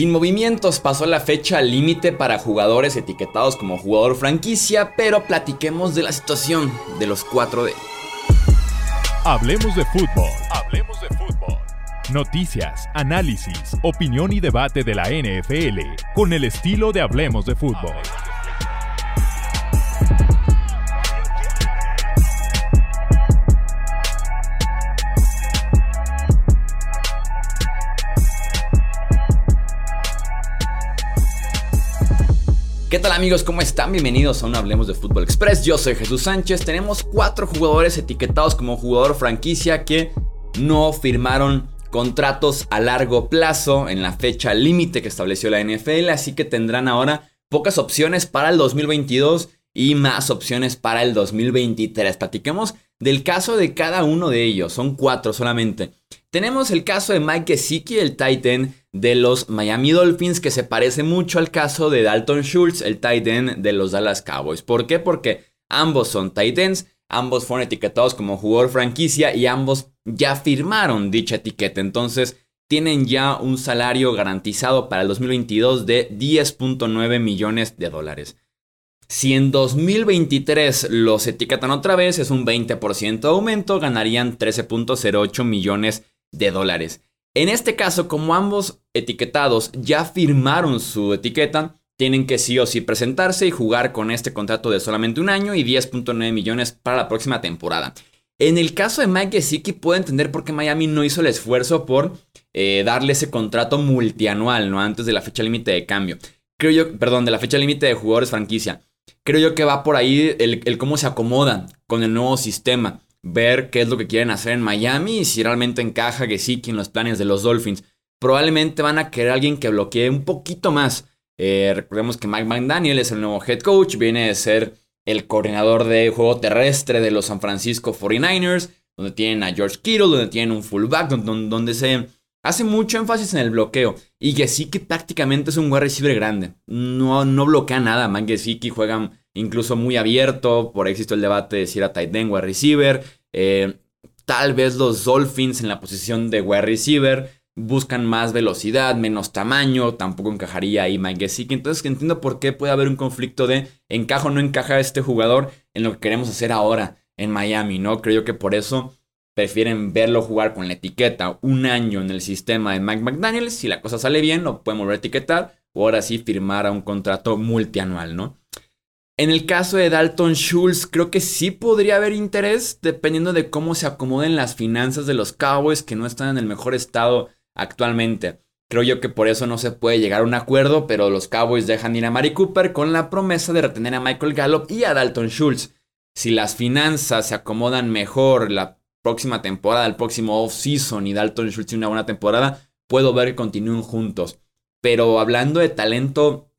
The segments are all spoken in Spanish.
Sin movimientos pasó la fecha límite para jugadores etiquetados como jugador franquicia, pero platiquemos de la situación de los 4D. Hablemos de fútbol. Hablemos de fútbol. Noticias, análisis, opinión y debate de la NFL con el estilo de Hablemos de fútbol. Tal amigos? ¿Cómo están? Bienvenidos a un Hablemos de Fútbol Express. Yo soy Jesús Sánchez. Tenemos cuatro jugadores etiquetados como jugador franquicia que no firmaron contratos a largo plazo en la fecha límite que estableció la NFL, así que tendrán ahora pocas opciones para el 2022 y más opciones para el 2023. Platiquemos del caso de cada uno de ellos, son cuatro solamente. Tenemos el caso de Mike Gesicki, el Titan de los Miami Dolphins, que se parece mucho al caso de Dalton Schultz, el Titan de los Dallas Cowboys. ¿Por qué? Porque ambos son Titans, ambos fueron etiquetados como jugador franquicia y ambos ya firmaron dicha etiqueta. Entonces tienen ya un salario garantizado para el 2022 de 10.9 millones de dólares. Si en 2023 los etiquetan otra vez, es un 20% de aumento, ganarían 13.08 millones de dólares. En este caso, como ambos etiquetados ya firmaron su etiqueta, tienen que sí o sí presentarse y jugar con este contrato de solamente un año y 10.9 millones para la próxima temporada. En el caso de Mike Gesicki, puedo entender por qué Miami no hizo el esfuerzo por eh, darle ese contrato multianual, ¿no? Antes de la fecha límite de cambio. Creo yo, perdón, de la fecha límite de jugadores franquicia. Creo yo que va por ahí el, el cómo se acomodan con el nuevo sistema ver qué es lo que quieren hacer en Miami y si realmente encaja Gesicki en los planes de los Dolphins. Probablemente van a querer alguien que bloquee un poquito más. Eh, recordemos que Mike McDaniel es el nuevo head coach, viene de ser el coordinador de juego terrestre de los San Francisco 49ers, donde tienen a George Kittle, donde tienen un fullback, donde, se hace mucho énfasis en el bloqueo. Y Gesicki prácticamente es un wide receiver grande. No, no bloquea nada. Mike Gesicki juega incluso muy abierto. Por ahí existe el debate de si era tight end o receiver. Eh, tal vez los Dolphins en la posición de wide receiver buscan más velocidad, menos tamaño. Tampoco encajaría ahí Mike Gesicki. Entonces entiendo por qué puede haber un conflicto de encaja o no encaja este jugador en lo que queremos hacer ahora en Miami, ¿no? Creo que por eso prefieren verlo jugar con la etiqueta un año en el sistema de Mike McDaniel. Si la cosa sale bien, lo a etiquetar o ahora sí firmar a un contrato multianual, ¿no? En el caso de Dalton Schultz, creo que sí podría haber interés dependiendo de cómo se acomoden las finanzas de los Cowboys que no están en el mejor estado actualmente. Creo yo que por eso no se puede llegar a un acuerdo, pero los Cowboys dejan ir a Mari Cooper con la promesa de retener a Michael Gallup y a Dalton Schultz. Si las finanzas se acomodan mejor la próxima temporada, el próximo off-season y Dalton Schultz tiene una buena temporada, puedo ver que continúen juntos. Pero hablando de talento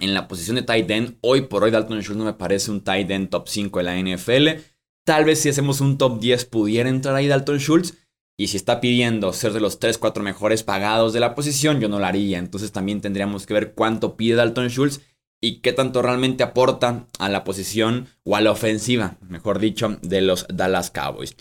en la posición de tight end. Hoy por hoy Dalton Schultz no me parece un tight end top 5 de la NFL. Tal vez si hacemos un top 10 pudiera entrar ahí Dalton Schultz. Y si está pidiendo ser de los 3-4 mejores pagados de la posición, yo no lo haría. Entonces también tendríamos que ver cuánto pide Dalton Schultz y qué tanto realmente aporta a la posición o a la ofensiva, mejor dicho, de los Dallas Cowboys.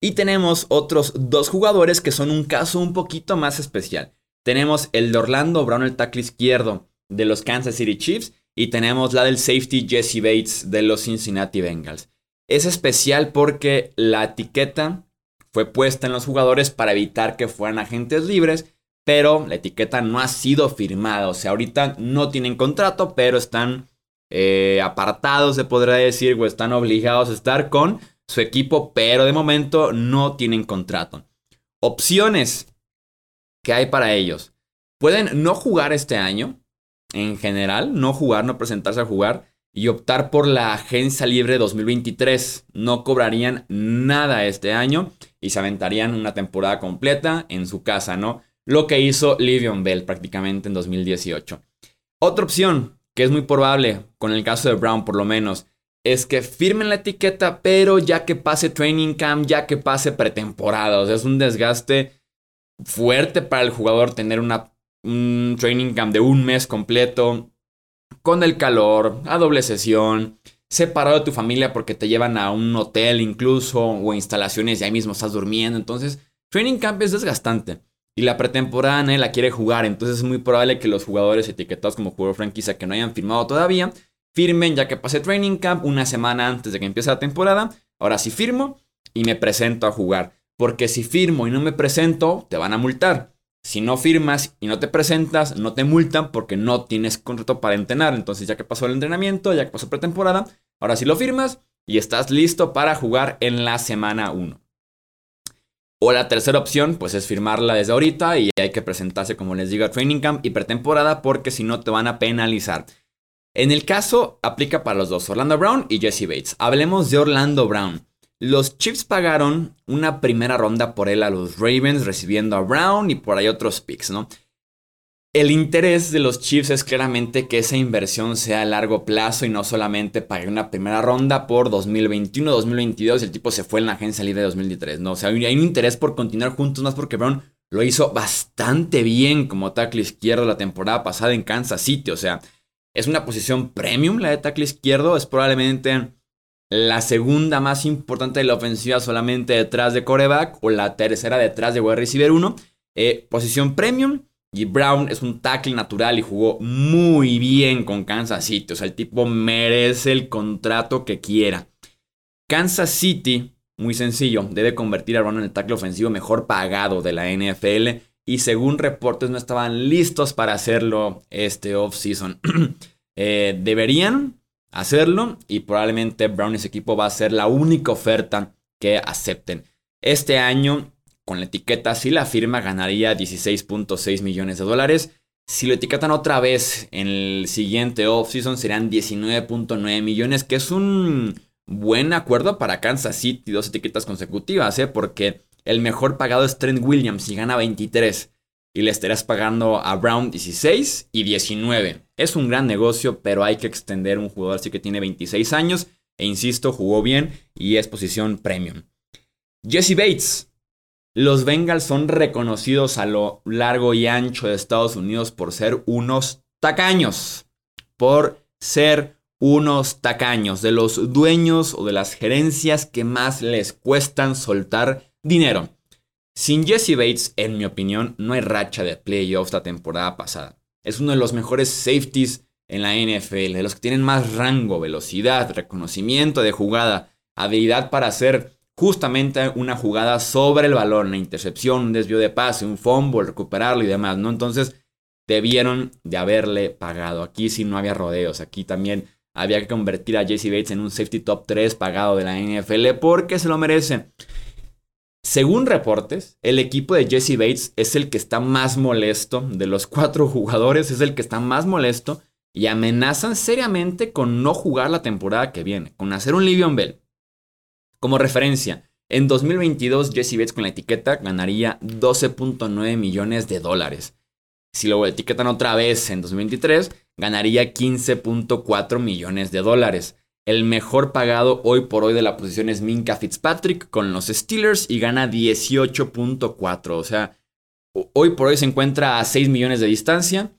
Y tenemos otros dos jugadores que son un caso un poquito más especial. Tenemos el de Orlando Brown, el tackle izquierdo, de los Kansas City Chiefs y tenemos la del safety Jesse Bates de los Cincinnati Bengals. Es especial porque la etiqueta fue puesta en los jugadores para evitar que fueran agentes libres, pero la etiqueta no ha sido firmada. O sea, ahorita no tienen contrato, pero están eh, apartados, se podría decir, o están obligados a estar con su equipo, pero de momento no tienen contrato. Opciones que hay para ellos. Pueden no jugar este año, en general, no jugar, no presentarse a jugar y optar por la agencia libre 2023. No cobrarían nada este año y se aventarían una temporada completa en su casa, ¿no? Lo que hizo Livion Bell prácticamente en 2018. Otra opción, que es muy probable, con el caso de Brown por lo menos, es que firmen la etiqueta, pero ya que pase training camp, ya que pase pretemporada. O sea, es un desgaste fuerte para el jugador tener una un training camp de un mes completo, con el calor, a doble sesión, separado de tu familia porque te llevan a un hotel incluso o instalaciones y ahí mismo estás durmiendo. Entonces, training camp es desgastante. y la pretemporada nadie la quiere jugar. Entonces es muy probable que los jugadores etiquetados como jugador franquicia que no hayan firmado todavía, firmen ya que pase training camp una semana antes de que empiece la temporada. Ahora sí firmo y me presento a jugar. Porque si firmo y no me presento, te van a multar. Si no firmas y no te presentas, no te multan porque no tienes contrato para entrenar. Entonces ya que pasó el entrenamiento, ya que pasó pretemporada, ahora sí lo firmas y estás listo para jugar en la semana 1. O la tercera opción, pues es firmarla desde ahorita y hay que presentarse, como les digo, a Training Camp y pretemporada porque si no te van a penalizar. En el caso, aplica para los dos, Orlando Brown y Jesse Bates. Hablemos de Orlando Brown. Los Chiefs pagaron una primera ronda por él a los Ravens, recibiendo a Brown y por ahí otros picks, ¿no? El interés de los Chiefs es claramente que esa inversión sea a largo plazo y no solamente pague una primera ronda por 2021, 2022 y el tipo se fue en la agencia libre de 2023. No, o sea, hay un interés por continuar juntos más porque Brown lo hizo bastante bien como tackle izquierdo la temporada pasada en Kansas City. O sea, es una posición premium la de tackle izquierdo. Es probablemente la segunda más importante de la ofensiva solamente detrás de coreback o la tercera detrás de wide receiver 1. Eh, posición premium y Brown es un tackle natural y jugó muy bien con Kansas City. O sea, el tipo merece el contrato que quiera. Kansas City, muy sencillo, debe convertir a Brown en el tackle ofensivo mejor pagado de la NFL. Y según reportes no estaban listos para hacerlo este offseason. eh, deberían hacerlo y probablemente Brown y su equipo va a ser la única oferta que acepten. Este año con la etiqueta, si la firma, ganaría 16.6 millones de dólares. Si lo etiquetan otra vez en el siguiente offseason, serán 19.9 millones, que es un buen acuerdo para Kansas City, dos etiquetas consecutivas, ¿eh? porque el mejor pagado es Trent Williams y gana 23. Y le estarás pagando a Brown 16 y 19. Es un gran negocio, pero hay que extender un jugador así que tiene 26 años. E insisto, jugó bien y es posición premium. Jesse Bates, los Bengals son reconocidos a lo largo y ancho de Estados Unidos por ser unos tacaños. Por ser unos tacaños de los dueños o de las gerencias que más les cuestan soltar dinero. Sin Jesse Bates, en mi opinión, no hay racha de playoffs la temporada pasada. Es uno de los mejores safeties en la NFL, de los que tienen más rango, velocidad, reconocimiento de jugada, habilidad para hacer justamente una jugada sobre el balón, una intercepción, un desvío de pase, un fumble, recuperarlo y demás, ¿no? Entonces, debieron de haberle pagado. Aquí sí no había rodeos, aquí también había que convertir a Jesse Bates en un safety top 3 pagado de la NFL porque se lo merece. Según reportes, el equipo de Jesse Bates es el que está más molesto de los cuatro jugadores, es el que está más molesto y amenazan seriamente con no jugar la temporada que viene, con hacer un Livion Bell. Como referencia, en 2022 Jesse Bates con la etiqueta ganaría 12.9 millones de dólares. Si lo etiquetan otra vez en 2023, ganaría 15.4 millones de dólares. El mejor pagado hoy por hoy de la posición es Minka Fitzpatrick con los Steelers y gana 18.4. O sea, hoy por hoy se encuentra a 6 millones de distancia.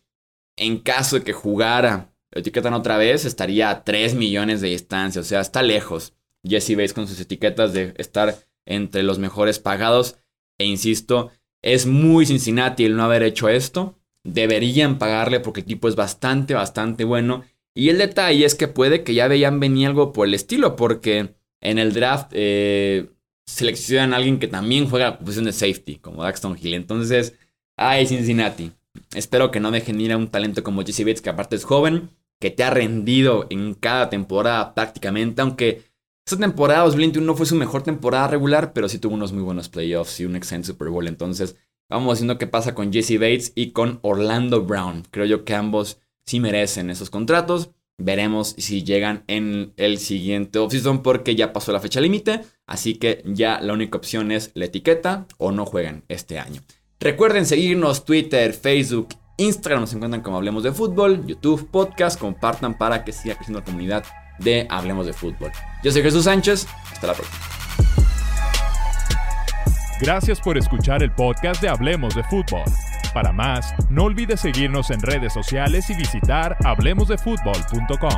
En caso de que jugara, lo etiquetan otra vez, estaría a 3 millones de distancia. O sea, está lejos. Jesse Bates con sus etiquetas de estar entre los mejores pagados. E insisto, es muy Cincinnati el no haber hecho esto. Deberían pagarle porque el tipo es bastante, bastante bueno. Y el detalle es que puede que ya vean venir algo por el estilo, porque en el draft eh, seleccionan a alguien que también juega la posición de safety, como Daxton Hill. Entonces, ay, Cincinnati. Espero que no dejen ir a un talento como Jesse Bates, que aparte es joven, que te ha rendido en cada temporada prácticamente, aunque esta temporada 2021 no fue su mejor temporada regular, pero sí tuvo unos muy buenos playoffs y un excelente Super Bowl. Entonces, vamos viendo qué pasa con Jesse Bates y con Orlando Brown. Creo yo que ambos sí merecen esos contratos. Veremos si llegan en el siguiente offseason porque ya pasó la fecha límite. Así que ya la única opción es la etiqueta o no juegan este año. Recuerden seguirnos Twitter, Facebook, Instagram. Nos encuentran como Hablemos de Fútbol, YouTube, podcast. Compartan para que siga creciendo la comunidad de Hablemos de Fútbol. Yo soy Jesús Sánchez, hasta la próxima. Gracias por escuchar el podcast de Hablemos de Fútbol. Para más, no olvides seguirnos en redes sociales y visitar hablemosdefutbol.com.